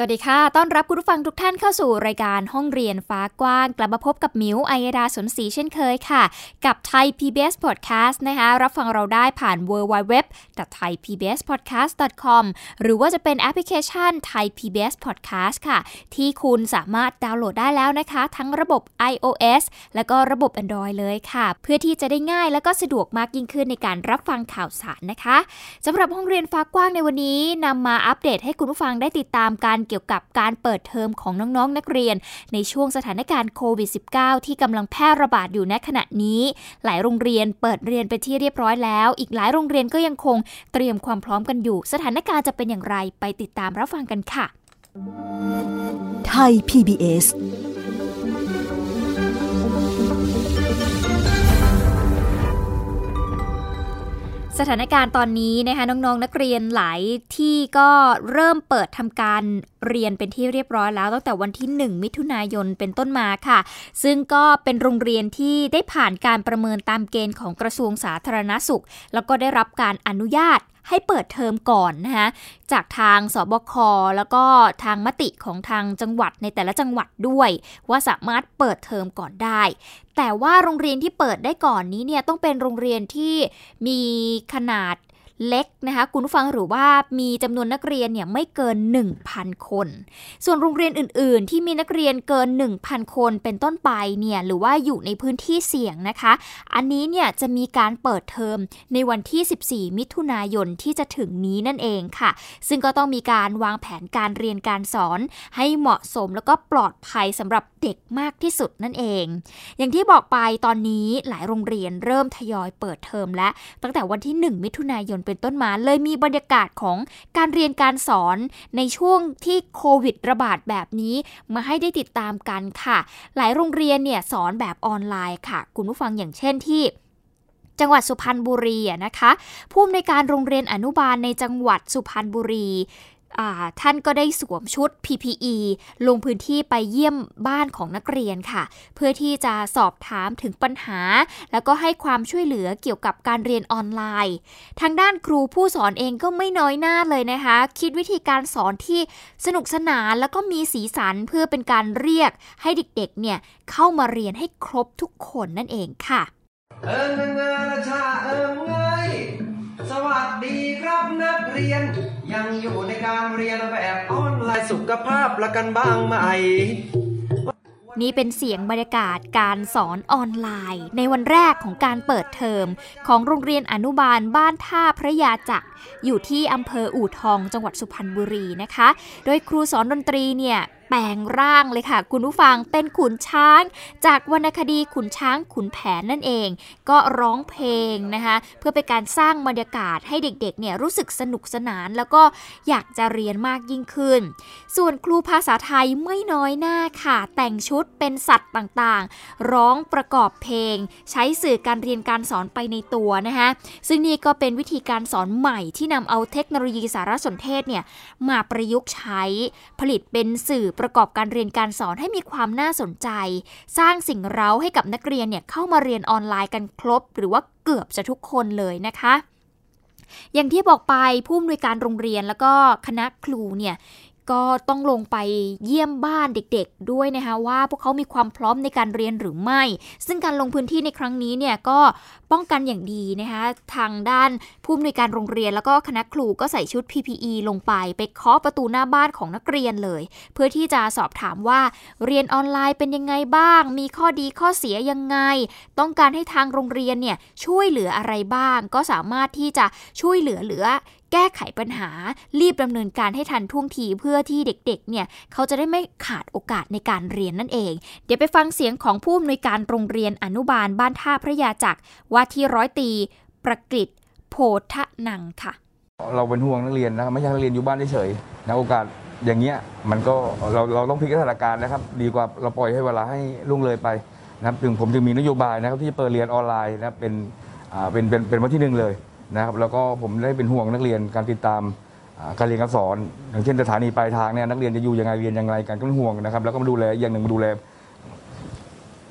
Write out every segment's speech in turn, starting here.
สวัสดีค่ะ ต้อนรับคุณผู้ฟังทุกท่านเข้าสู่รายการห้องเรียนฟ้ากว้าง กลับมาพบกับมิวไอัยดาสนศรีเช่นเคยค่ะ กับ Thai PBS Podcast นะคะ รับฟังเราได้ผ่าน w w w t h a i PBS Podcast com หรือว่าจะเป็นแอปพลิเคชันไทย PBS Podcast ค่ะ ที่คุณสามารถดาวน์โหลดได้แล้วนะคะ ทั้งระบบ iOS และก็ระบบ Android เลยค่ะ เพื่อที่จะได้ง่ายและก็สะดวกมากยิ่งขึ้นในการรับฟังข่าวสารนะคะสำหรับห้องเรียนฟ้ากว้างในวันนี้นำมาอัปเดตให้คุณผู้ฟังได้ติดตามการเกี่ยวกับการเปิดเทอมของน้องๆนนักเรียน ในช่วงสถานการณ์โควิด -19 ที่กำลังแพร่ระบาดอยู่ณขณะนี้ หลายโรงเรียนเปิดเรียนไปที่เรียบร้อยแล้ว อีกหลายโรงเรียนก็ยังคงเตรียมความพร้อมกันอยู่ สถานการณ์จะเป็นอย่างไรไปติดตามรับฟังกันค่ะ ไทย PBS สถานการณ์ตอนนี้นะคะน้องๆนนักเรียนหลายที่ก็เริ่มเปิดทำการเรียนเป็นที่เรียบร้อยแล้วตั้งแต่วันที่ 1 มิถุนายนเป็นต้นมาค่ะ ซึ่งก็เป็นโรงเรียนที่ได้ผ่านการประเมินตามเกณฑ์ของกระทรวงสาธารณสุข แล้วก็ได้รับการอนุญาต ให้เปิดเทอมก่อนนะคะจากทางสบคแล้วก็ทางมติของทางจังหวัดในแต่ละจังหวัดด้วย ว่าสามารถเปิดเทอมก่อนได้ แต่ว่าโรงเรียนที่เปิดได้ก่อนนี้เนี่ยต้องเป็นโรงเรียนที่มีขนาด เล็กนะคะคุณผู้ฟังหรือว่ามีจำนวนนักเรียนเนี่ยไม่เกิน 1,000 คน ส่วนโรงเรียนอื่น ๆ ที่มีนักเรียนเกิน 1,000 คนเป็นต้นไปเนี่ยหรือว่าอยู่ในพื้นที่เสี่ยงนะคะ อันนี้เนี่ยจะมีการเปิดเทอมในวันที่ 14 มิถุนายนที่จะถึงนี้นั่นเองค่ะ ซึ่งก็ต้องมีการวางแผนการเรียนการสอนให้เหมาะสมแล้วก็ปลอดภัยสำหรับเด็กมากที่สุดนั่นเอง อย่างที่บอกไปตอนนี้หลายโรงเรียนเริ่มทยอยเปิดเทอมและ ตั้งแต่วันที่ 1 มิถุนายนเป็นต้นมาเลยมีบรรยากาศของการเรียนการสอนในช่วงที่โควิดระบาดแบบนี้ มาให้ได้ติดตามกันค่ะ หลายโรงเรียนเนี่ยสอนแบบออนไลน์ค่ะ คุณผู้ฟังอย่างเช่นที่จังหวัดสุพรรณบุรีนะคะผู้อำนวยการโรงเรียนอนุบาลในจังหวัดสุพรรณบุรี ท่านก็ได้สวมชุด PPE ลงพื้นที่ไปเยี่ยมบ้านของนักเรียนค่ะ เพื่อที่จะสอบถามถึงปัญหา แล้วก็ให้ความช่วยเหลือเกี่ยวกับการเรียนออนไลน์ ทางด้านครูผู้สอนเองก็ไม่น้อยหน้าเลยนะคะ คิดวิธีการสอนที่สนุกสนานแล้วก็มีสีสันเพื่อเป็นการเรียกให้เด็กๆ เนี่ยเข้ามาเรียนให้ครบทุกคนนั่นเองค่ะเอิงงาชาเอิงไง สวัสดีครับนักเรียน ยังอยู่ในการเรียนแบบออนไลน์สุขภาพละกันบ้างไหม นี่เป็นเสียงบรรยากาศการสอนออนไลน์ ในวันแรกของการเปิดเทอม ของโรงเรียนอนุบาลบ้านท่าพระยาจักรอยู่ที่อำเภออู่ทองจังหวัดสุพรรณบุรีนะคะ โดยครูสอนดนตรีเนี่ย แปลงร่างเลยค่ะ คุณผู้ฟังเป็นขุนช้าง จากวรรณคดีขุนช้างขุนแผนนั่นเอง ก็ร้องเพลงนะคะเพื่อเป็นการสร้างบรรยากาศให้เด็กๆเนี่ยรู้สึกสนุกสนาน แล้วก็อยากจะเรียนมากยิ่งขึ้น ส่วนครูภาษาไทยไม่น้อยหน้าค่ะ แต่งชุดเป็นสัตว์ต่างๆ ร้องประกอบเพลง ใช้สื่อการเรียนการสอนไปในตัวนะคะซึ่งนี่ก็เป็นวิธีการสอนใหม่ที่นำเอาเทคโนโลยีสารสนเทศเนี่ยมาประยุกต์ใช้ผลิตเป็นสื่อประกอบการเรียนการสอนให้มีความน่าสนใจ สร้างสิ่งเร้าให้กับนักเรียนเนี่ยเข้ามาเรียนออนไลน์กันครบ หรือว่าเกือบจะทุกคนเลยนะคะอย่างที่บอกไปผู้อำนวยการโรงเรียนแล้วก็คณะครูเนี่ย ก็ต้องลงไปเยี่ยมบ้านเด็กๆ ด้วยนะคะว่าพวกเขามีความพร้อมในการเรียนหรือไม่ ซึ่งการลงพื้นที่ในครั้งนี้เนี่ยก็ป้องกันอย่างดีนะคะทางด้านผู้อำนวยการโรงเรียน แล้วก็คณะครูก็ใส่ชุด PPE ลงไป ไปเคาะประตูหน้าบ้านของนักเรียนเลย เพื่อที่จะสอบถามว่าเรียนออนไลน์เป็นยังไงบ้าง มีข้อดีข้อเสียยังไง ต้องการให้ทางโรงเรียนเนี่ยช่วยเหลืออะไรบ้าง ก็สามารถที่จะช่วยเหลือเหลือ แก้ไขปัญหา รีบดำเนินการให้ทันท่วงทีเพื่อที่เด็กๆเนี่ยเขาจะได้ไม่ขาดโอกาสในการเรียนนั่นเอง เดี๋ยวไปฟังเสียงของผู้อำนวยการโรงเรียนอนุบาลบ้านท่าพระยาจักรว่าที่ร้อยตี ประกฤษโพธนังค่ะ เราเป็นห่วงนักเรียนนะครับไม่ใช่นักเรียนอยู่บ้านเฉยๆนะโอกาสอย่างเงี้ยมันก็เราเราต้องพลิกสถานการณ์นะครับ ดีกว่าเราปล่อยให้เวลาให้ล่วงเลยไปนะครับถึงผมจึงมีนโยบายนะครับที่จะเปิดเรียนออนไลน์นะเป็นเป็นเป็นเป็นวันที่หนึ่งเลย นะครับแล้วก็ผมได้เป็นห่วงนักเรียนการติดตามอ่าการเรียนการสอน อย่างเช่นสถานีปลายทางเนี่ยนักเรียนจะอยู่ยังไงเรียนยังไงกันก็เป็นห่วงนะครับ แล้วก็มาดูแลอย่างหนึ่งมาดูแล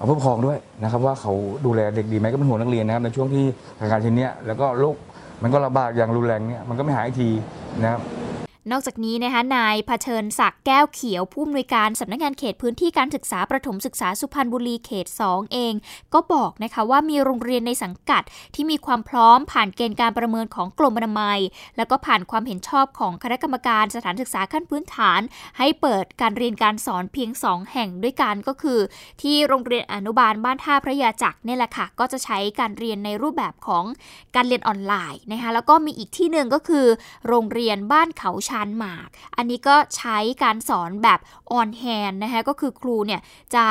ผู้ปกครองด้วยนะครับ ว่าเขาดูแลเด็กดีไหมก็เป็นห่วงนักเรียนนะครับในช่วงที่สถานการณ์เช่นเนี้ยแล้วก็โรคมันก็ระบาดอย่างรุนแรงเนี่ยมันก็ไม่หายทีนะครับ นอกจากนี้นะคะนายเผชิญศักดิ์แก้วเขียว ผู้อำนวยการสำนักงานเขตพื้นที่การศึกษาประถมศึกษาสุพรรณบุรีเขต 2 เอง ก็บอกนะคะว่ามีโรงเรียนในสังกัดที่มีความพร้อมผ่านเกณฑ์การประเมินของกรมอนามัย แล้วก็ผ่านความเห็นชอบของคณะกรรมการสถานศึกษาขั้นพื้นฐาน ให้เปิดการเรียนการสอนเพียง 2 แห่งด้วยกันก็คือ ที่โรงเรียนอนุบาลบ้านท่าพระยาจักรนี่แหละค่ะก็จะใช้การเรียนในรูปแบบของการเรียนออนไลน์นะคะแล้วก็มีอีกที่หนึ่งก็คือ โรงเรียนบ้านเขาชานหมาก อันนี้ก็ใช้การสอนแบบ on-hand นะคะก็คือครูเนี่ยจะ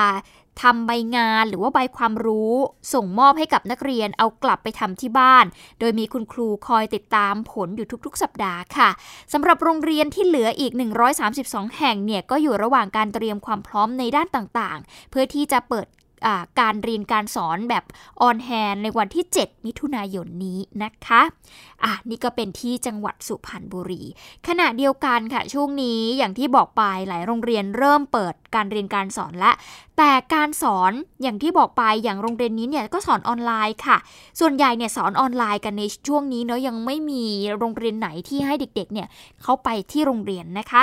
ทำใบงานหรือว่าใบความรู้ส่งมอบให้กับนักเรียนเอากลับไปทำที่บ้าน โดยมีคุณครูคอยติดตามผลอยู่ทุกๆ สัปดาห์ค่ะสำหรับโรงเรียนที่เหลืออีก 132 แห่งเนี่ยก็อยู่ระหว่างการเตรียมความพร้อมในด้านต่างๆ เพื่อที่จะเปิด การเรียนการสอนแบบ on-hand ในวันที่ 7 มิถุนายนนี้นะคะอะนี่ก็เป็นที่จังหวัดสุพรรณบุรี ขณะเดียวกันค่ะช่วงนี้อย่างที่บอกไปหลายโรงเรียนเริ่มเปิดการเรียนการสอนและ แต่การสอนอย่างที่บอกไปอย่างโรงเรียนนี้เนี่ยก็สอนออนไลน์ค่ะ ส่วนใหญ่เนี่ยสอนออนไลน์กันในช่วงนี้เนาะยังไม่มีโรงเรียนไหนที่ให้เด็กๆเนี่ยเขาไปที่โรงเรียนนะคะ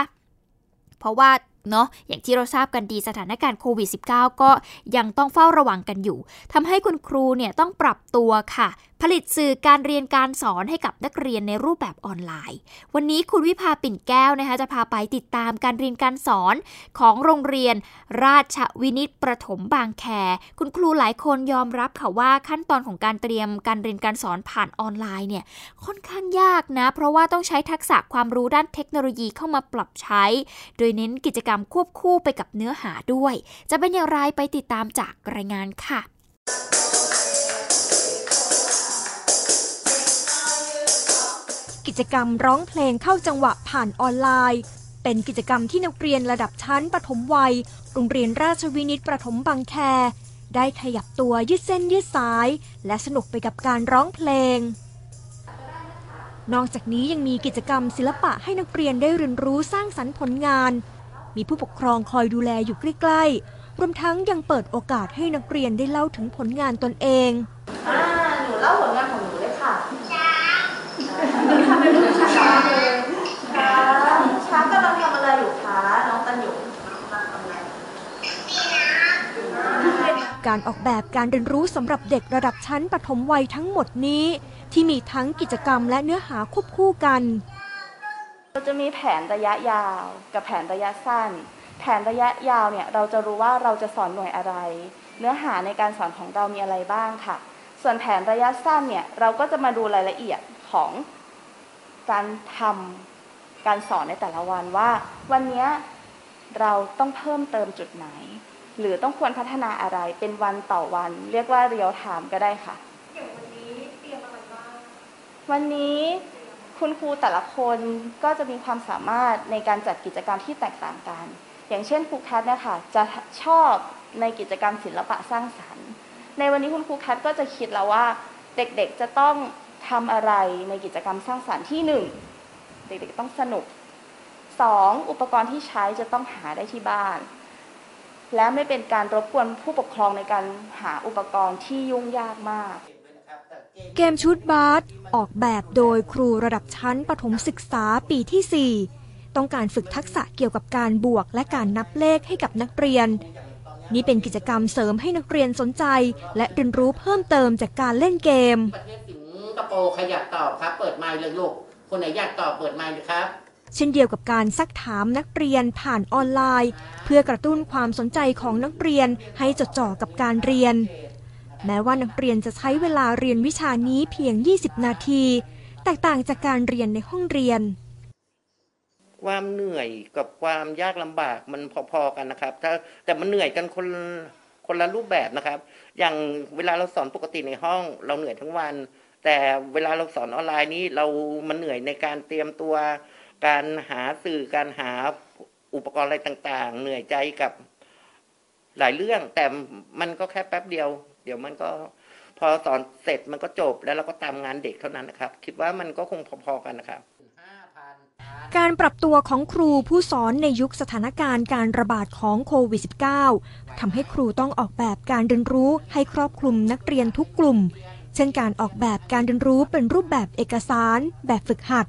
เพราะว่า เนาะอย่างที่เราทราบกันดีสถานการณ์โควิด -19 ก็ยังต้องเฝ้าระวังกันอยู่ทำให้คุณครูเนี่ยต้องปรับตัวค่ะ ผลิตสื่อการเรียนการสอนให้กับนักเรียนในรูปแบบออนไลน์ วันนี้คุณวิภาปิ่นแก้วนะคะจะพาไปติดตามการเรียนการสอนของโรงเรียน ราชวินิตประถมบางแค คุณครูหลายคนยอมรับค่ะว่าขั้นตอนของการเตรียมการเรียนการสอนผ่านออนไลน์เนี่ยค่อนข้างยากนะ เพราะว่าต้องใช้ทักษะความรู้ด้านเทคโนโลยีเข้ามาปรับใช้ โดยเน้นกิจกรรมควบคู่ไปกับเนื้อหาด้วย จะเป็นอย่างไรไปติดตามจากรายงานค่ะ กิจกรรมร้องเพลงเข้าจังหวะผ่านออนไลน์ เป็นกิจกรรมที่นักเรียนระดับชั้นปฐมวัย โรงเรียนราชวินิตประถมบางแค ได้ขยับตัวยืดเส้นยืดสาย และสนุกไปกับการร้องเพลง นอกจากนี้ยังมีกิจกรรมศิลปะให้นักเรียนได้เรียนรู้สร้างสรรค์ผลงาน มีผู้ปกครองคอยดูแลอยู่ใกล้ๆรวมทั้งยังเปิดโอกาสให้นักเรียนได้เล่าถึงผลงานตนเอง เหมือนช้างเลยช้างช้างกำลังทำอะไรอยู่คะน้องตันหยงการออกแบบการเรียนรู้สำหรับเด็กระดับชั้นปฐมวัยทั้งหมดนี้ ที่มีทั้งกิจกรรมและเนื้อหาควบคู่กัน เราจะมีแผนระยะยาว กับแผนระยะสั้น แผนระยะยาวเนี่ยเราจะรู้ว่าเราจะสอนหน่วยอะไร เนื้อหาในการสอนของเรามีอะไรบ้างค่ะ ส่วนแผนระยะสั้นเนี่ยเราก็จะมาดูรายละเอียดของ การทำการสอนในแต่ละวันว่า วันเนี้ยเราต้องเพิ่มเติมจุดไหน หรือต้องควรพัฒนาอะไรเป็นวันต่อวัน เรียกว่าเรียลไทม์ก็ได้ค่ะวันนี้คุณครูแต่ละคนก็จะมีความสามารถในการจัดกิจกรรมที่แตกต่างกัน อย่างเช่นครูแคทเนี่ยค่ะจะชอบในกิจกรรมศิลปะสร้างสรรค์ ในวันนี้คุณครูแคทก็จะคิดแล้วว่าเด็กๆจะต้อง ทำอะไรในกิจกรรมสร้างสรรค์ที่หนึ่งเด็กๆต้องสนุกสองอุปกรณ์ที่ใช้จะต้องหาได้ที่บ้าน และไม่เป็นการรบกวนผู้ปกครองในการหาอุปกรณ์ที่ยุ่งยากมาก เกมชุดบาสออกแบบโดยครูระดับชั้นปฐมศึกษาปีที่ 4 ต้องการฝึกทักษะเกี่ยวกับการบวกและการนับเลขให้กับนักเรียน นี่เป็นกิจกรรมเสริมให้นักเรียนสนใจ และเรียนรู้เพิ่มเติมจากการเล่นเกม ประเทศสิงคโปร์ใครอยากตอบครับ เปิดไมค์เลยลูก คนไหนอยากตอบเปิดไมค์เลยครับเช่นเดียวกับการซักถามนักเรียนผ่านออนไลน์ เพื่อกระตุ้นความสนใจของนักเรียนให้จดจ่อกับการเรียน แม้ว่านักเรียนจะใช้เวลาเรียนวิชานี้เพียง 20 นาที แตกต่างจากการเรียนในห้องเรียน ความเหนื่อยกับความยากลำบากมันพอๆกันนะครับ ถ้าแต่มันเหนื่อยกันคนคนละรูปแบบนะครับ อย่างเวลาเราสอนปกติในห้อง เราเหนื่อยทั้งวัน แต่เวลาเราสอนออนไลน์นี้เรามันเหนื่อยในการเตรียมตัว การหาสื่อการหาอุปกรณ์อะไรต่าง ๆ เหนื่อยใจกับหลายเรื่อง แต่มันก็แค่แป๊บเดียว เดี๋ยวมันก็พอสอนเสร็จมันก็จบแล้วเราก็ตามงานเด็กเท่านั้นนะครับ คิดว่ามันก็คงพอๆกันนะครับการปรับตัวของครูผู้สอนในยุคสถานการณ์การระบาดของโควิด -19 ทำให้ครูต้องออกแบบการเรียนรู้ให้ครอบคลุมนักเรียนทุกกลุ่ม เช่นการออกแบบการเรียนรู้เป็นรูปแบบเอกสาร แบบฝึกหัด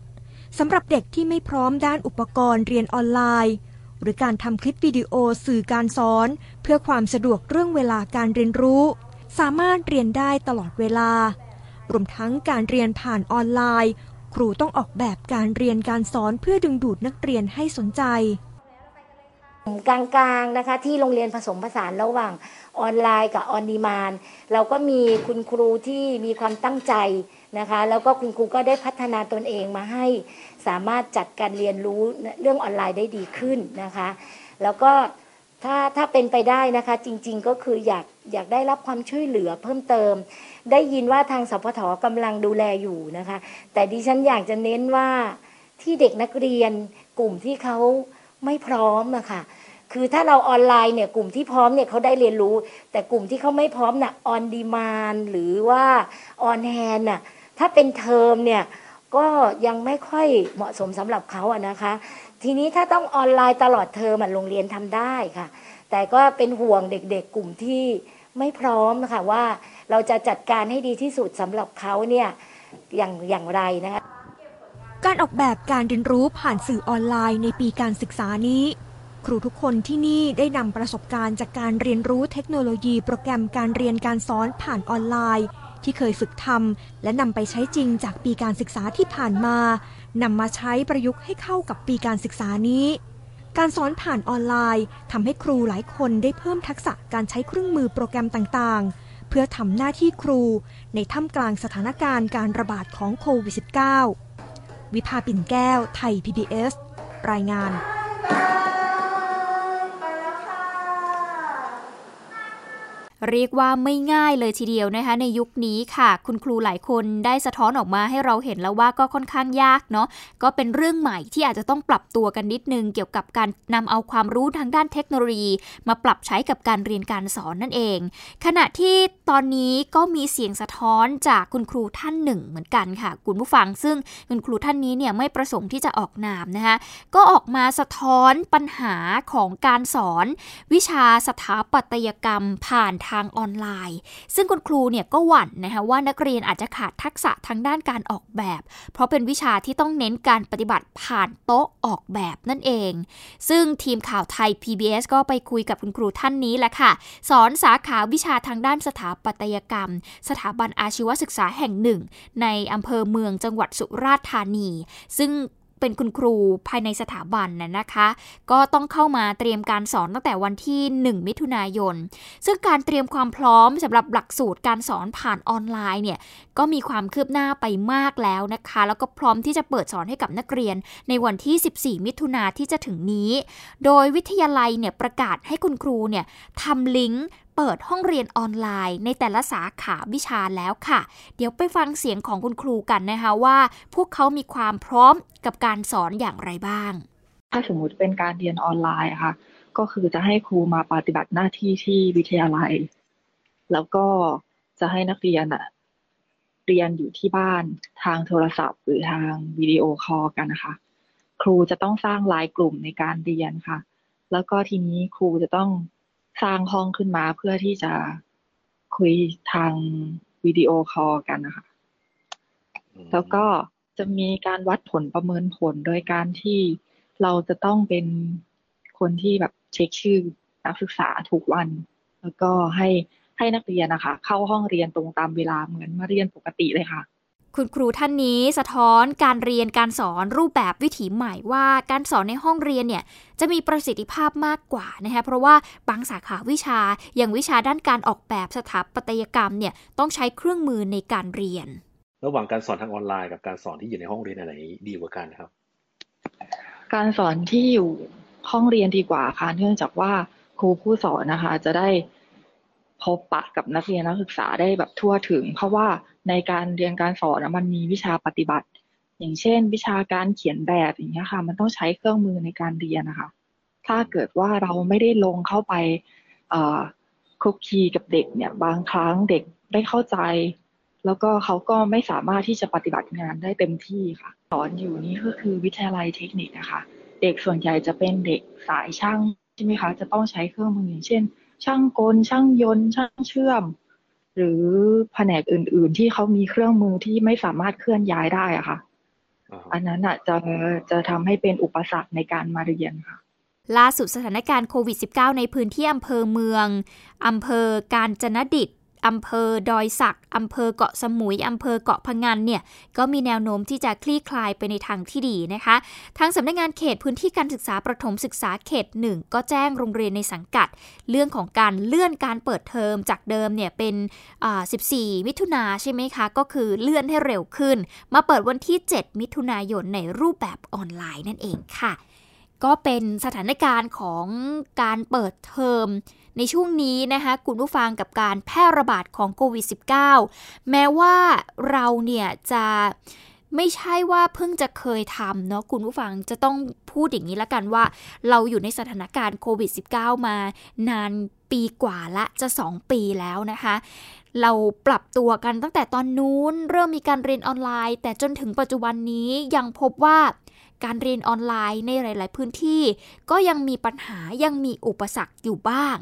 สำหรับเด็กที่ไม่พร้อมด้านอุปกรณ์เรียนออนไลน์ หรือการทำคลิปวิดีโอสื่อการสอน เพื่อความสะดวกเรื่องเวลาการเรียนรู้ สามารถเรียนได้ตลอดเวลารวมทั้งการเรียนผ่านออนไลน์ ครูต้องออกแบบการเรียนการสอนเพื่อดึงดูดนักเรียนให้สนใจ กลางๆนะคะที่โรงเรียนผสมผสานระหว่างออนไลน์กับออนดีมานเราก็มีคุณครูที่มีความตั้งใจนะคะแล้วก็คุณครูก็ได้พัฒนาตนเองมาให้สามารถจัดการเรียนรู้เรื่องออนไลน์ได้ดีขึ้นนะคะ แล้วก็ถ้าถ้าเป็นไปได้นะคะจริงๆก็คืออยากอยากได้รับความช่วยเหลือเพิ่มเติม ได้ยินว่าทางสพทกำลังดูแลอยู่นะคะ แต่ดิฉันอยากจะเน้นว่าที่เด็กนักเรียนกลุ่มที่เขา ไม่พร้อมอะค่ะ คือถ้าเราออนไลน์เนี่ยกลุ่มที่พร้อมเนี่ยเขาได้เรียนรู้ แต่กลุ่มที่เขาไม่พร้อมน่ะ on-demand หรือว่า on-hand น่ะถ้าเป็นเทอมเนี่ยก็ยังไม่ค่อยเหมาะสมสำหรับเขาอะนะคะ ทีนี้ถ้าต้องออนไลน์ตลอดเทอมโรงเรียนทำได้ค่ะ แต่ก็เป็นห่วงเด็กๆกลุ่มที่ไม่พร้อมนะคะว่าเราจะจัดการให้ดีที่สุดสำหรับเขาเนี่ยอย่างอย่างไรนะคะ การออกแบบการเรียนรู้ผ่านสื่อออนไลน์ในปีการศึกษานี้ ครูทุกคนที่นี่ได้นำประสบการณ์จากการเรียนรู้เทคโนโลยีโปรแกรมการเรียนการสอนผ่านออนไลน์ ที่เคยฝึกทำและนำไปใช้จริงจากปีการศึกษาที่ผ่านมานำมาใช้ประยุกต์ให้เข้ากับปีการศึกษานี้ การสอนผ่านออนไลน์ทำให้ครูหลายคนได้เพิ่มทักษะการใช้เครื่องมือโปรแกรมต่างๆ เพื่อทำหน้าที่ครูในท่ามกลางสถานการณ์การระบาดของโควิด -19 วิภาปิ่นแก้ว ไทย PBS รายงาน เรียกว่าไม่ง่ายเลยทีเดียวนะคะ ในยุคนี้ค่ะ คุณครูหลายคนได้สะท้อนออกมาให้เราเห็นแล้วว่าก็ค่อนข้างยากเนาะก็เป็นเรื่องใหม่ที่อาจจะต้องปรับตัวกันนิดนึง เกี่ยวกับการนำเอาความรู้ทางด้านเทคโนโลยี มาปรับใช้กับการเรียนการสอนนั่นเอง ขณะที่ตอนนี้ก็มีเสียงสะท้อนจากคุณครูท่านหนึ่งเหมือนกันค่ะ คุณผู้ฟังซึ่งคุณครูท่านนี้เนี่ยไม่ประสงค์ที่จะออกนามนะคะก็ออกมาสะท้อนปัญหาของการสอน วิชาสถาปัตยกรรมผ่านทางออนไลน์ ซึ่งคุณครูเนี่ยก็หวั่นนะคะว่านักเรียนอาจจะขาดทักษะทางด้านการออกแบบ เพราะเป็นวิชาที่ต้องเน้นการปฏิบัติผ่านโต๊ะออกแบบนั่นเอง ซึ่งทีมข่าวไทย PBS ก็ไปคุยกับคุณครูท่านนี้แหละค่ะ สอนสาขาวิชาทางด้านสถาปัตยกรรม สถาบันอาชีวศึกษาแห่งหนึ่ง ในอำเภอเมืองจังหวัดสุราษฎร์ธานี ซึ่ง เป็นคุณครูภายในสถาบันน่ะนะคะ ก็ต้องเข้ามาเตรียมการสอนตั้งแต่วันที่ 1 มิถุนายน ซึ่งการเตรียมความพร้อมสำหรับหลักสูตรการสอนผ่านออนไลน์เนี่ยก็มีความคืบหน้าไปมากแล้วนะคะ แล้วก็พร้อมที่จะเปิดสอนให้กับนักเรียน ในวันที่ 14 มิถุนาที่จะถึงนี้ โดยวิทยาลัยเนี่ยประกาศให้คุณครูเนี่ยทำลิงก์ เปิดห้องเรียนออนไลน์ ในแต่ละสาขาวิชาแล้วค่ะ เดี๋ยวไปฟังเสียงของคุณครูกันนะคะว่า พวกเขามีความพร้อมกับการสอนอย่างไรบ้าง ถ้าสมมุติเป็นการเรียนออนไลน์ค่ะ ก็คือจะให้ครูมาปฏิบัติหน้าที่ที่วิทยาลัย แล้วก็จะให้นักเรียนอะเรียนอยู่ที่บ้านทางโทรศัพท์ หรือทางวิดีโอคอลกันนะคะ ครูจะต้องสร้างไลน์กลุ่มในการเรียนค่ะ แล้วก็ทีนี้ครูจะต้อง สร้างห้องขึ้นมาเพื่อที่จะคุยทางวิดีโอคอลกันนะคะ แล้วก็จะมีการวัดผลประเมินผลโดยการที่เราจะต้องเป็นคนที่แบบเช็คชื่อนักศึกษาทุกวัน แล้วก็ให้ให้นักเรียนนะคะ เข้าห้องเรียนตรงตามเวลาเหมือนมาเรียนปกติเลยค่ะ คุณครูท่านนี้สะท้อนการเรียนการสอนรูปแบบวิถีใหม่ว่าการสอนในห้องเรียนเนี่ยจะมีประสิทธิภาพมากกว่านะคะเพราะว่าบางสาขาวิชาอย่างวิชาด้านการออกแบบสถาปัตยกรรมเนี่ยต้องใช้เครื่องมือในการเรียน ระหว่างการสอนทางออนไลน์กับการสอนที่อยู่ในห้องเรียนอะไรดีกว่ากันครับ การสอนที่อยู่ห้องเรียนดีกว่าค่ะเนื่องจากว่าครูผู้สอนนะคะ จะได้พบปะกับนักเรียนนักศึกษาได้แบบทั่วถึง เพราะว่า ในการเรียนการสอนมันมีวิชาปฏิบัติ อย่างเช่น วิชาการเขียนแบบอย่างเงี้ยค่ะ มันต้องใช้เครื่องมือในการเรียนนะคะ ถ้าเกิดว่าเราไม่ได้ลงเข้าไปคุกคีกับเด็กเนี่ย บางครั้งเด็กได้เข้าใจ แล้วก็เขาก็ไม่สามารถที่จะปฏิบัติงานได้เต็มที่ค่ะ สอนอยู่นี่ก็คือวิทยาลัยเทคนิคนะคะ เด็กส่วนใหญ่จะเป็นเด็กสายช่างใช่ไหมคะ จะต้องใช้เครื่องมืออย่างเช่น ช่างกล ช่างยนต์ ช่างเชื่อม หรือแผนกอื่น ๆ ที่เขามีเครื่องมือที่ไม่สามารถเคลื่อนย้ายได้อะค่ะ อันนั้นอะจะจะทำให้เป็นอุปสรรคในการมาเรียนค่ะ ล่าสุดสถานการณ์โควิด -19 ในพื้นที่อำเภอเมืองอำเภอการจนดิต อำเภอดอยสักอำเภอเกาะสมุยอำเภอเกาะพะงันเนี่ยก็มีแนวโน้มที่จะคลี่คลายไปในทางที่ดีนะคะ ทางสำนักงานเขตพื้นที่การศึกษาประถมศึกษาเขตหนึ่งก็แจ้งโรงเรียนในสังกัด เรื่องของการเลื่อนการเปิดเทอมจากเดิมเนี่ยเป็น 14 มิถุนาใช่ไหมคะ ก็คือเลื่อนให้เร็วขึ้น มาเปิดวันที่ 7 มิถุนายนในรูปแบบออนไลน์นั่นเองค่ะ ก็เป็นสถานการณ์ของการเปิดเทอมในช่วงนี้นะคะคุณผู้ฟังกับการแพร่ระบาดของโควิด -19 แม้ว่าเราเนี่ยจะไม่ใช่ว่าเพิ่งจะเคยทำเนาะคุณผู้ฟังจะต้องพูดอย่างนี้ละกันว่า เราอยู่ในสถานการณ์โควิด -19 มานานปีกว่าละจะ 2 ปีแล้วนะคะ เราปรับตัวกันตั้งแต่ตอนนู้น เริ่มมีการเรียนออนไลน์ แต่จนถึงปัจจุบันนี้ยังพบว่า การเรียนออนไลน์ในหลาย ๆ พื้นที่ ก็ยังมีปัญหายังมีอุปสรรคอยู่บ้าง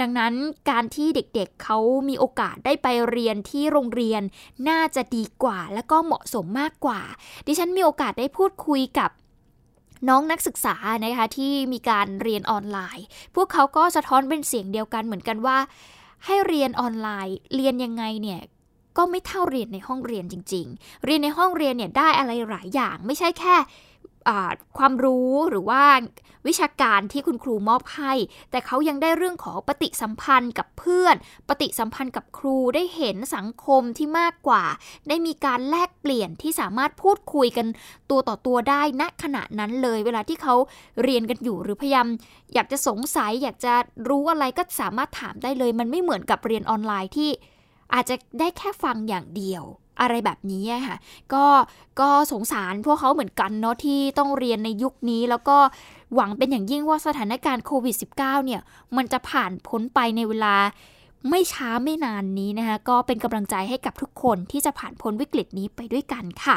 ดังนั้นการที่เด็กๆเเขามีโอกาสได้ไปเรียนที่โรงเรียนน่าจะดีกว่า และก็เหมาะสมมากกว่า ดิฉันมีโอกาสได้พูดคุยกับน้องนักศึกษานะคะที่มีการเรียนออนไลน์ พวกเขาก็สะท้อนเป็นเสียงเดียวกันเหมือนกันว่า ให้เรียนออนไลน์ เรียนยังไงเนี่ยก็ไม่เท่าเรียนในห้องเรียนจริง ๆ เรียนในห้องเรียนเนี่ยได้อะไรหลายอย่าง ไม่ใช่แค่ ความรู้หรือว่าวิชาการที่คุณครูมอบให้ แต่เขายังได้เรื่องของปฏิสัมพันธ์กับเพื่อน ปฏิสัมพันธ์กับครูได้เห็นสังคมที่มากกว่า ได้มีการแลกเปลี่ยนที่สามารถพูดคุยกันตัวต่อตัวได้ณขณะนั้นเลย เวลาที่เขาเรียนกันอยู่หรือพยายามอยากจะสงสัยอยากจะรู้อะไรก็สามารถถามได้เลย มันไม่เหมือนกับเรียนออนไลน์ที่อาจจะได้แค่ฟังอย่างเดียว อะไรแบบนี้ค่ะก็ก็สงสารพวกเขาเหมือนกันเนาะที่ต้องเรียนในยุคนี้ แล้วก็หวังเป็นอย่างยิ่งว่าสถานการณ์โควิด -19 เนี่ย มันจะผ่านพ้นไปในเวลาไม่ช้าไม่นานนี้นะคะก็เป็นกำลังใจให้กับทุกคนที่จะผ่านพ้นวิกฤตนี้ไปด้วยกันค่ะ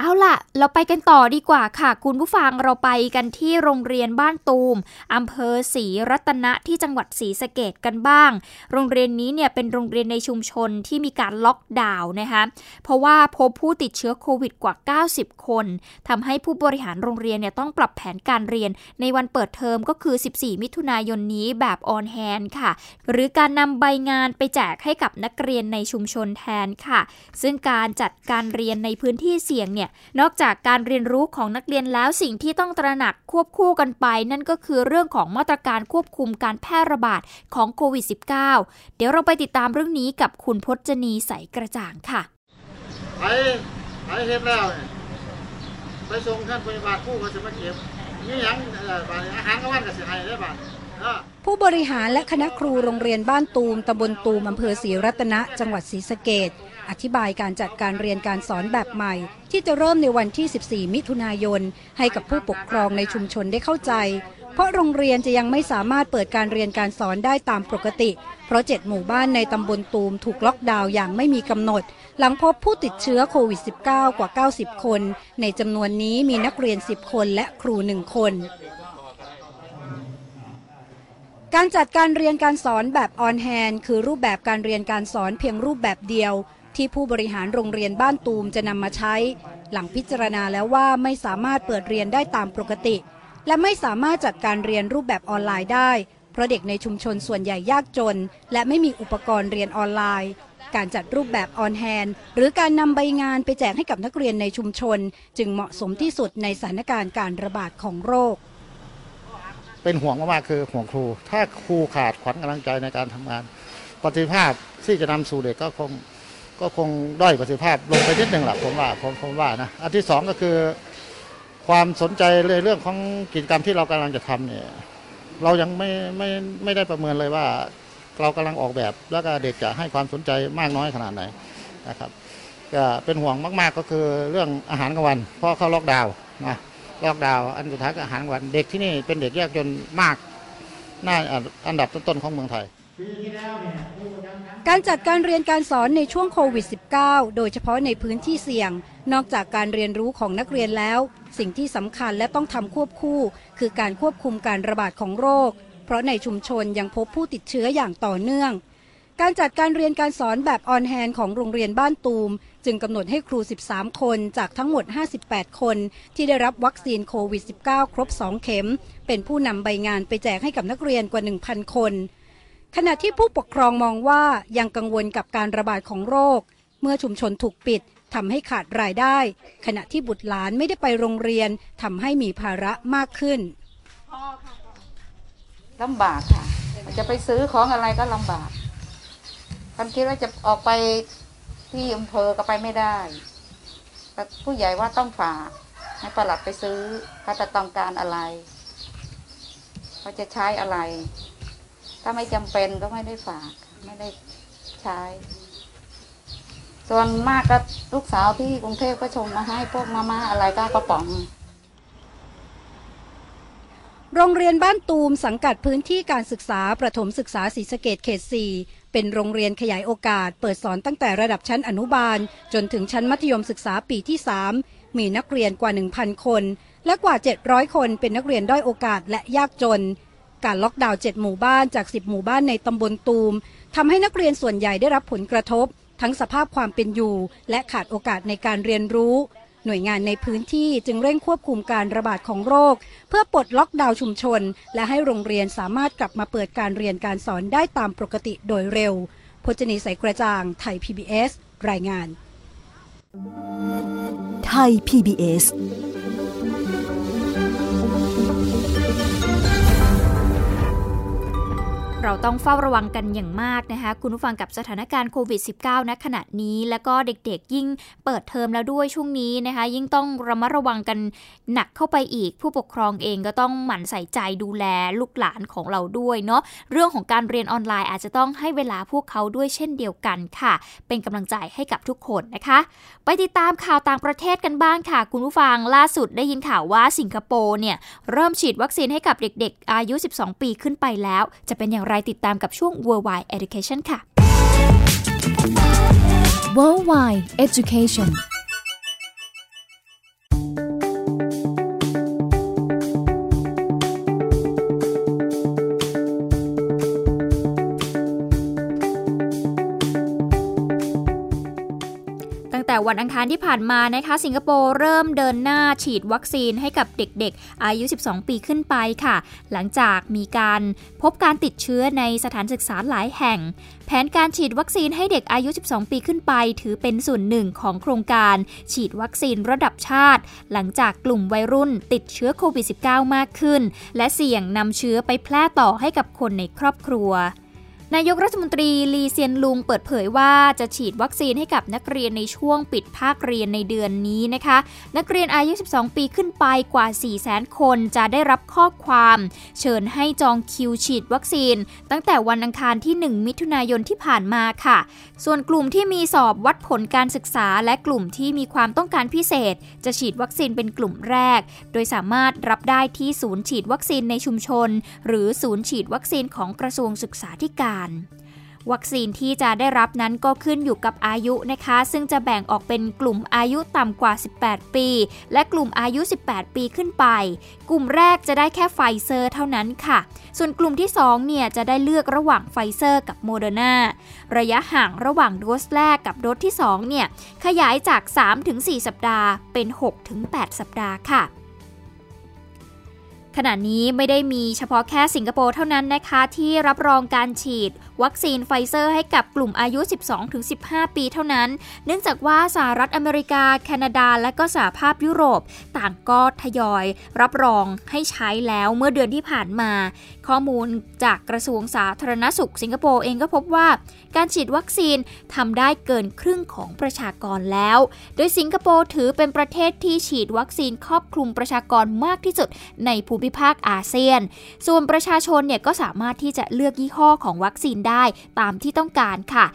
เอาล่ะ เราไปกันต่อดีกว่าค่ะ คุณผู้ฟังเราไปกันที่โรงเรียนบ้านตูมอำเภอศรีรัตนะที่จังหวัดศรีสะเกดกันบ้าง โรงเรียนนี้เนี่ยเป็นโรงเรียนในชุมชนที่มีการล็อกดาวน์นะคะ เพราะว่าพบผู้ติดเชื้อโควิดกว่า 90 คนทำให้ผู้บริหารโรงเรียนเนี่ยต้องปรับแผนการเรียนในวันเปิดเทอมก็คือ 14 มิถุนายนนี้แบบออนแฮนค่ะ หรือการนำใบงานไปแจกให้กับนักเรียนในชุมชนแทนค่ะ ซึ่งการจัดการเรียนในพื้นที่เสี่ยงเนี่ยนอกจากการเรียนรู้ของนักเรียนแล้วสิ่งที่ต้องตระหนักควบคู่กันไป นั่นก็คือเรื่องของมาตรการควบคุมการแพร่ระบาดของโควิด -19 เดี๋ยวเราไปติดตามเรื่องนี้กับคุณพจนีใสกระจ่างค่ะไปไปเห็นแล้วไปส่งท่านพยาบาลผู้ก็จะมาเก็บนี่ยังอาหารกลางวันก็สิให้ได้บ้างผู้บริหารและคณะครูโรงเรียนบ้านตูมตำบลตูมอำเภอศรีรัตนะ จังหวัดศรีสะเกด อธิบายการจัดการเรียนการสอนแบบใหม่ ที่จะเริ่มในวันที่ 14 มิถุนายน ให้กับผู้ปกครองในชุมชนได้เข้าใจ เพราะโรงเรียนจะยังไม่สามารถเปิดการเรียนการสอนได้ตามปกติ เพราะ 7 หมู่บ้านในตำบลตูมถูกล็อกดาวน์อย่างไม่มีกำหนด หลังพบผู้ติดเชื้อโควิด -19 กว่า 90 คน ในจำนวนนี้มีนักเรียน 10 คนและครู 1 คนการจัดการเรียนการสอนแบบออนแฮนคือรูปแบบการเรียนการสอนเพียงรูปแบบเดียว ที่ผู้บริหารโรงเรียนบ้านตูมจะนำมาใช้ หลังพิจารณาแล้วว่าไม่สามารถเปิดเรียนได้ตามปกติ และไม่สามารถจัดการเรียนรูปแบบออนไลน์ได้ เพราะเด็กในชุมชนส่วนใหญ่ยากจน และไม่มีอุปกรณ์เรียนออนไลน์ การจัดรูปแบบออนแฮนหรือการนำใบงานไปแจกให้กับนักเรียนในชุมชน จึงเหมาะสมที่สุดในสถานการณ์การระบาดของโรค เป็นห่วงมากๆคือห่วงครู ถ้าครูขาดขวัญกำลังใจในการทำงานปฏิภาพที่จะนำสู่เด็กก็คง ก็คงด้อยประสิทธิภาพลงไปนิดหนึ่งแหละผมว่าผมผมว่านะอันที่สองก็คือ ความสนใจในเรื่องของกิจกรรมที่เรากำลังจะทำเนี่ยเรายังไม่ไม่ไม่ได้ประเมินเลยว่า เรากำลังออกแบบแล้วก็เด็กจะให้ความสนใจมากน้อยขนาดไหนนะครับก็เป็นห่วงมาก ๆ ก็คือเรื่องอาหารกลางวันเพราะเขาล็อกดาวน์นะล็อกดาวน์อันสุดท้ายก็อาหารกลางวันเด็กที่นี่เป็นเด็กยากจนมากน่าอันดับต้นๆของเมืองไทย การจัดการเรียนการสอนในช่วงโควิด -19 โดยเฉพาะในพื้นที่เสี่ยง นอกจากการเรียนรู้ของนักเรียนแล้ว สิ่งที่สำคัญและต้องทำควบคู่ คือการควบคุมการระบาดของโรค เพราะในชุมชนยังพบผู้ติดเชื้ออย่างต่อเนื่อง การจัดการเรียนการสอนแบบออนแฮนของโรงเรียนบ้านตูม จึงกำหนดให้ครู 13 คนจากทั้งหมด 58 คน ที่ได้รับวัคซีนโควิด -19 ครบ 2 เข็ม เป็นผู้นำใบงานไปแจกให้กับนักเรียนกว่า 1,000 คน ขณะที่ผู้ปกครองมองว่ายังกังวลกับการระบาดของโรค เมื่อชุมชนถูกปิดทำให้ขาดรายได้ ขณะที่บุตรหลานไม่ได้ไปโรงเรียนทำให้มีภาระมากขึ้นลำบากค่ะ จะไปซื้อของอะไรก็ลำบากคันคิดว่าจะออกไปที่อำเภอก็ไปไม่ได้แต่ผู้ใหญ่ว่าต้องฝากให้ประหลัดไปซื้อเขาจะต้องการอะไรเขาจะใช้อะไร ถ้าไม่จำเป็นก็ไม่ได้ฝาก ไม่ได้ใช้ ส่วนมากก็ลูกสาวที่กรุงเทพก็ชงมาให้พวกมาม่าอะไรก็กระป๋องโรงเรียนบ้านตูมสังกัดพื้นที่การศึกษาประถมศึกษาศรีสะเกดเขต 4 เป็นโรงเรียนขยายโอกาส เปิดสอนตั้งแต่ระดับชั้นอนุบาล จนถึงชั้นมัธยมศึกษาปีที่ 3 มีนักเรียนกว่า 1,000 คน และกว่า 700 คนเป็นนักเรียนด้อยโอกาสและยากจน การล็อกดาวน์7หมู่บ้านจาก 10 หมู่บ้านในตำบลตูมทำให้นักเรียนส่วนใหญ่ได้รับผลกระทบ ทั้งสภาพความเป็นอยู่ และขาดโอกาสในการเรียนรู้ หน่วยงานในพื้นที่จึงเร่งควบคุมการระบาดของโรค เพื่อปลดล็อกดาวน์ชุมชน และให้โรงเรียนสามารถกลับมาเปิดการเรียนการสอนได้ตามปกติโดยเร็วพจนีใสกระจ่าง ไทย PBS รายงาน ไทย PBS เราต้องเฝ้าระวังกันอย่างมากนะคะ คุณผู้ฟังกับสถานการณ์โควิด -19 ณขณะนี้ แล้วก็เด็กๆ ยิ่งเปิดเทอมแล้วด้วยช่วงนี้นะคะ ยิ่งต้องระมัดระวังกันหนักเข้าไปอีก ผู้ปกครองเองก็ต้องหมั่นใส่ใจดูแลลูกหลานของเราด้วยเนาะเรื่องของการเรียนออนไลน์อาจจะต้องให้เวลาพวกเขาด้วยเช่นเดียวกันค่ะ เป็นกำลังใจให้กับทุกคนนะคะ ไปติดตามข่าวต่างประเทศกันบ้างค่ะ คุณผู้ฟังล่าสุดได้ยินข่าวว่าสิงคโปร์เนี่ยเริ่มฉีดวัคซีนให้กับเด็ก ๆ อายุ 12 ปีขึ้นไปแล้ว จะเป็นอย่างไรติดตามกับช่วง Worldwide Education ค่ะ Worldwide Education วันอังคารที่ผ่านมานะคะ สิงคโปร์เริ่มเดินหน้าฉีดวัคซีนให้กับเด็กๆ อายุ 12 ปีขึ้นไปค่ะ หลังจากมีการพบการติดเชื้อในสถานศึกษาหลายแห่ง แผนการฉีดวัคซีนให้เด็กอายุ 12 ปีขึ้นไป ถือเป็นส่วนหนึ่งของโครงการ ฉีดวัคซีนระดับชาติ หลังจากกลุ่มวัยรุ่นติดเชื้อโควิด -19 มากขึ้น และเสี่ยงนำเชื้อไปแพร่ต่อให้กับคนในครอบครัว นายกรัฐมนตรีลีเซียนลุงเปิดเผยว่าจะฉีดวัคซีนให้กับนักเรียนในช่วงปิดภาคเรียนในเดือนนี้นะคะ นักเรียนอายุ 12 ปีขึ้นไปกว่า 4 0 0 0 0 คนจะได้รับข้อความ เชิญให้จองคิวฉีดวัคซีน ตั้งแต่วันอังคารที่ 1 มิถุนายนที่ผ่านมาค่ะ ส่วนกลุ่มที่มีสอบวัดผลการศึกษา และกลุ่มที่มีความต้องการพิเศษ จะฉีดวัคซีนเป็นกลุ่มแรก โดยสามารถรับได้ที่ศูนย์ฉีดวัคซีนในชุมชน หรือศูนย์ฉีดวัคซีนของกระทรวงศึกษาธิการวัคซีนที่จะได้รับนั้นก็ขึ้นอยู่กับอายุนะคะ ซึ่งจะแบ่งออกเป็นกลุ่มอายุต่ำกว่า 18 ปี และกลุ่มอายุ 18 ปีขึ้นไป กลุ่มแรกจะได้แค่ไฟเซอร์เท่านั้นค่ะ ส่วนกลุ่มที่ 2 เนี่ยจะได้เลือกระหว่างไฟเซอร์กับโมเดอร์นาระยะห่างระหว่างโดสแรกกับโดสที่ 2 เนี่ยขยายจาก 3-4 สัปดาห์เป็น 6-8 สัปดาห์ค่ะ ขณะนี้ไม่ได้มีเฉพาะแค่สิงคโปร์เท่านั้นนะคะที่รับรองการฉีด วัคซีนไฟเซอร์ให้กับกลุ่มอายุ 12-15 ปีเท่านั้น เนื่องจากว่าสหรัฐอเมริกา แคนาดา และก็สหภาพยุโรป ต่างก็ทยอย รับรองให้ใช้แล้วเมื่อเดือนที่ผ่านมา ข้อมูลจากกระทรวงสาธารณสุขสิงคโปร์เองก็พบว่าการฉีดวัคซีนทำได้เกินครึ่งของประชากรแล้ว โดยสิงคโปร์ถือเป็นประเทศที่ฉีดวัคซีนครอบคลุมประชากรมากที่สุดในภูมิภาคอาเซียน ส่วนประชาชนเนี่ยก็สามารถที่จะเลือกยี่ห้อของวัคซีนได้ตามที่ต้องการค่ะ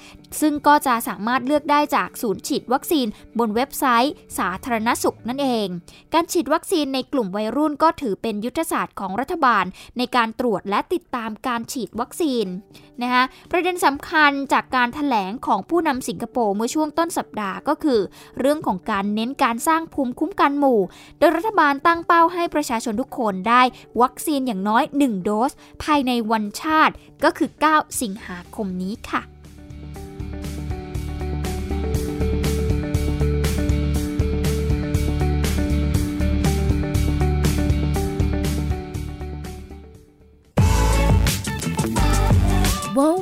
ซึ่งก็จะสามารถเลือกได้จากศูนย์ฉีดวัคซีนบนเว็บไซต์ สาธารณสุขนั่นเอง การฉีดวัคซีนในกลุ่มวัยรุ่นก็ถือเป็นยุทธศาสตร์ของรัฐบาล ในการตรวจและติดตามการฉีดวัคซีนนะคะประเด็นสำคัญจากการถแถลงของผู้นำสิงคโปร์เมื่อช่วงต้นสัปดาห์ก็คือ เรื่องของการเน้นการสร้างภูมิคุ้มกันหมู่ โดยรัฐบาลตั้งเป้าให้ประชาชนทุกคนได้วัคซีนอย่างน้อย 1 โดส ภายในวันชาติก็คือ 9 สิงหาคมนี้ค่ะ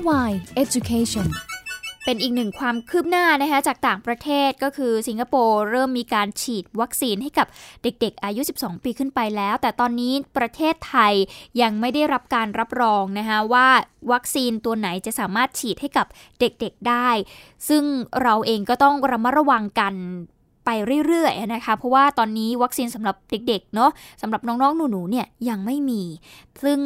Worldwide Education เป็นอีกหนึ่งความคืบหน้านะคะจากต่างประเทศก็คือสิงคโปร์เริ่มมีการฉีดวัคซีนให้กับเด็กๆ อายุ 12 ปีขึ้นไปแล้ว แต่ตอนนี้ประเทศไทยยังไม่ได้รับการรับรองนะคะว่าวัคซีนตัวไหนจะสามารถฉีดให้กับเด็กๆได้ ซึ่งเราเองก็ต้องระมัดระวังกัน ไปเรื่อยๆนะคะ เพราะว่าตอนนี้วัคซีนสำหรับเด็กๆเนาะสำหรับน้องๆหนูๆเนี่ยยังไม่มี ซึ่ง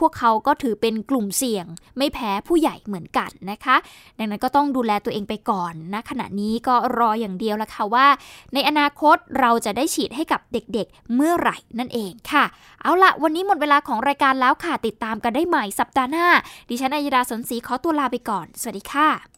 พวกเขาก็ถือเป็นกลุ่มเสี่ยง ไม่แพ้ผู้ใหญ่เหมือนกันนะคะ ดังนั้นก็ต้องดูแลตัวเองไปก่อนนะขณะนี้ก็รออย่างเดียวละค่ะว่า ในอนาคตเราจะได้ฉีดให้กับเด็กๆเมื่อไหร่นั่นเองค่ะ เอาละวันนี้หมดเวลาของรายการแล้วค่ะติดตามกันได้ใหม่สัปดาห์หน้า ดิฉันอัยดาสนศรีขอตัวลาไปก่อน สวัสดีค่ะ